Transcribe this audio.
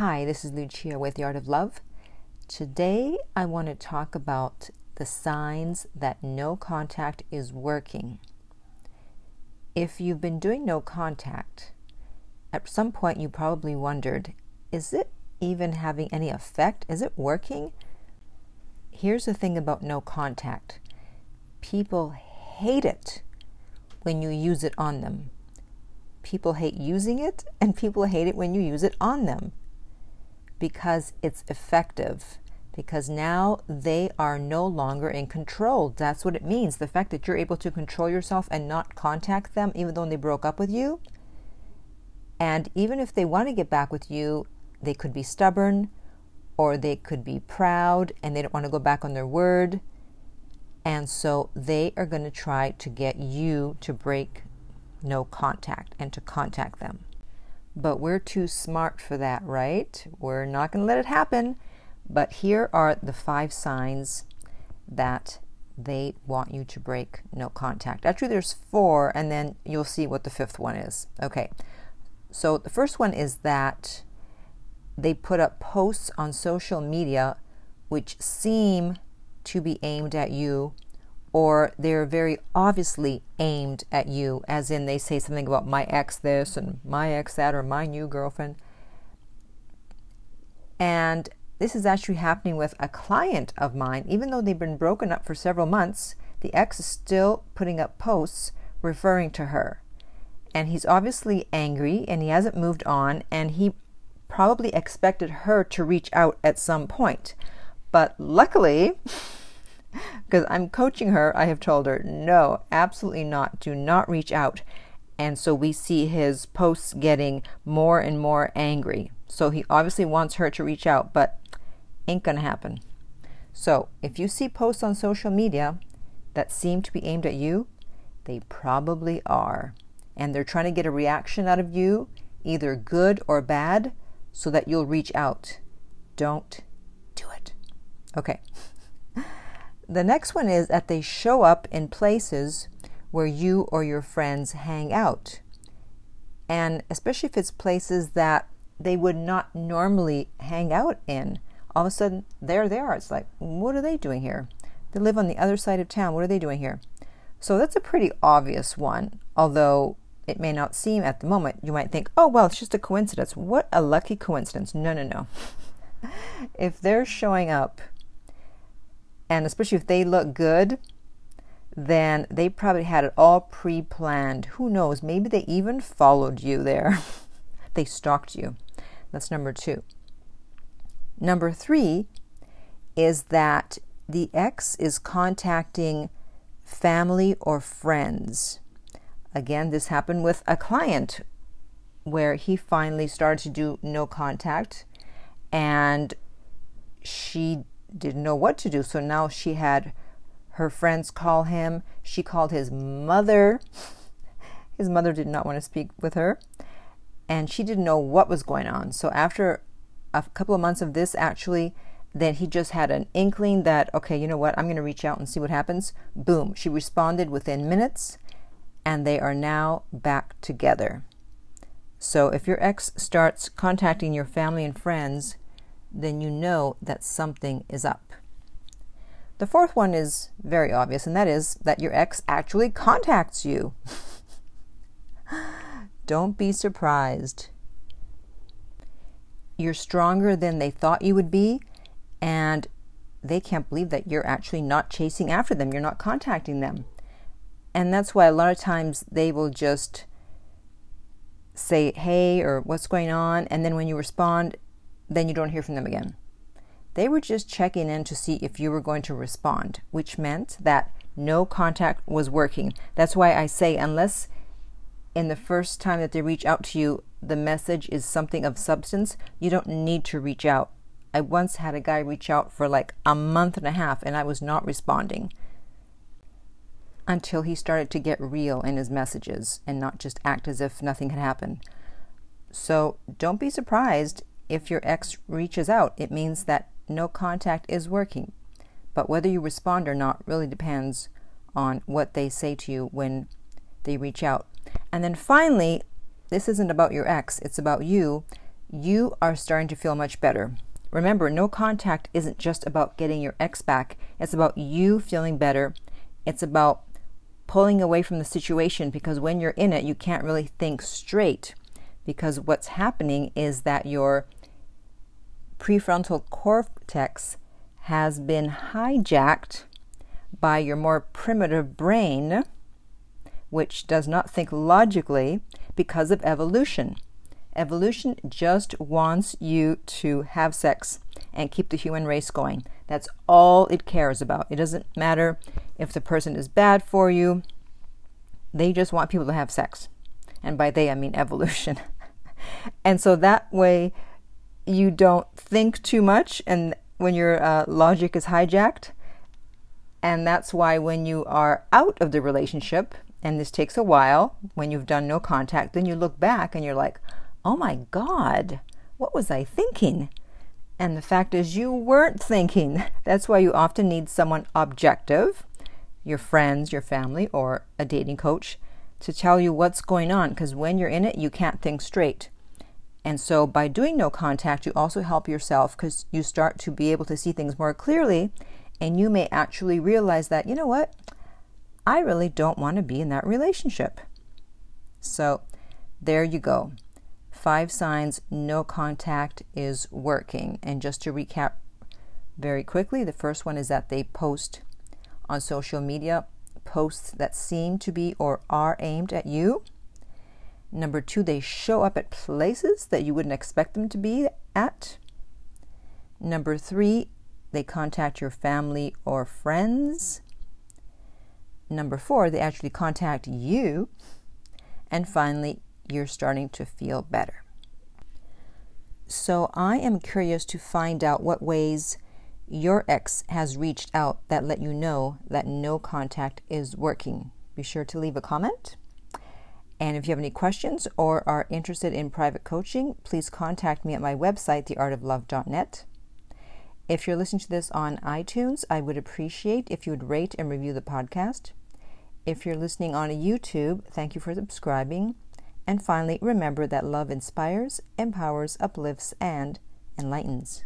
Hi, this is Lucia with The Art of Love. Today I want to talk about the signs that no contact is working. If you've been doing no contact, at some point you probably wondered is it even having any effect? Is it working? Here's the thing about no contact people hate it when you use it on them. People hate using it, and people hate it when you use it on them because it's effective. Because now they are no longer in control. That's what it means. The fact that you're able to control yourself and not contact them, even though they broke up with you. And even if they want to get back with you, they could be stubborn or they could be proud and they don't want to go back on their word. And so they are going to try to get you to break no contact and to contact them. But we're too smart for that, right? We're not going to let it happen. But here are the five signs that they want you to break no contact. Actually, there's four, and then you'll see what the fifth one is. Okay. So the first one is that they put up posts on social media which seem to be aimed at you or they're very obviously aimed at you, as in they say something about my ex this and my ex that, or my new girlfriend. And this is actually happening with a client of mine. Even though they've been broken up for several months, the ex is still putting up posts referring to her. And he's obviously angry and he hasn't moved on, and he probably expected her to reach out at some point. But luckily, because I'm coaching her, I have told her, no, absolutely not. Do not reach out. And so we see his posts getting more and more angry. So he obviously wants her to reach out, but ain't gonna happen. So if you see posts on social media that seem to be aimed at you, they probably are. And they're trying to get a reaction out of you, either good or bad, so that you'll reach out. Don't do it. Okay the next one is that they show up in places where you or your friends hang out. And especially if it's places that they would not normally hang out in, all of a sudden there they are. It's like, what are they doing here? They live on the other side of town. What are they doing here? So that's a pretty obvious one, although it may not seem at the moment. You might think, oh, well, it's just a coincidence. What a lucky coincidence. No, no, no. if they're showing up and especially if they look good, then they probably had it all pre planned. Who knows? Maybe they even followed you there. they stalked you. That's number two. Number three is that the ex is contacting family or friends. Again, this happened with a client where he finally started to do no contact and she didn't know what to do. So now she had her friends call him. She called his mother. His mother did not want to speak with her. And she didn't know what was going on. So after a couple of months of this, actually, then he just had an inkling that, okay, you know what, I'm going to reach out and see what happens. Boom. She responded within minutes, and they are now back together. So if your ex starts contacting your family and friends, then you know that something is up. The fourth one is very obvious, and that is that your ex actually contacts you. Don't be surprised. You're stronger than they thought you would be, and they can't believe that you're actually not chasing after them, you're not contacting them. And that's why a lot of times they will just say, hey, or what's going on, and then when you respond, then you don't hear from them again. They were just checking in to see if you were going to respond, which meant that no contact was working. That's why I say, unless in the first time that they reach out to you, the message is something of substance, you don't need to reach out. I once had a guy reach out for like a month and a half and I was not responding until he started to get real in his messages and not just act as if nothing had happened. So don't be surprised if your ex reaches out, it means that no contact is working. But whether you respond or not really depends on what they say to you when they reach out. And then finally, this isn't about your ex, it's about you. you are starting to feel much better. Remember, no contact isn't just about getting your ex back, it's about you feeling better. It's about pulling away from the situation because when you're in it, you can't really think straight because what's happening is that your prefrontal cortex has been hijacked by your more primitive brain, which does not think logically because of evolution. Evolution just wants you to have sex and keep the human race going. That's all it cares about. It doesn't matter if the person is bad for you, they just want people to have sex. And by they, I mean evolution. and so that way, you don't think too much, and when your uh, logic is hijacked. And that's why when you are out of the relationship, and this takes a while, when you've done no contact, then you look back and you're like, oh my God, what was I thinking? And the fact is, you weren't thinking. That's why you often need someone objective, your friends, your family, or a dating coach, to tell you what's going on. Because when you're in it, you can't think straight. And so, by doing no contact, you also help yourself because you start to be able to see things more clearly. And you may actually realize that, you know what? I really don't want to be in that relationship. So, there you go five signs no contact is working. And just to recap very quickly, the first one is that they post on social media posts that seem to be or are aimed at you. Number two, they show up at places that you wouldn't expect them to be at. Number three, they contact your family or friends. Number four, they actually contact you. And finally, you're starting to feel better. So I am curious to find out what ways your ex has reached out that let you know that no contact is working. Be sure to leave a comment. And if you have any questions or are interested in private coaching, please contact me at my website, theartoflove.net. If you're listening to this on iTunes, I would appreciate if you would rate and review the podcast. If you're listening on YouTube, thank you for subscribing. And finally, remember that love inspires, empowers, uplifts, and enlightens.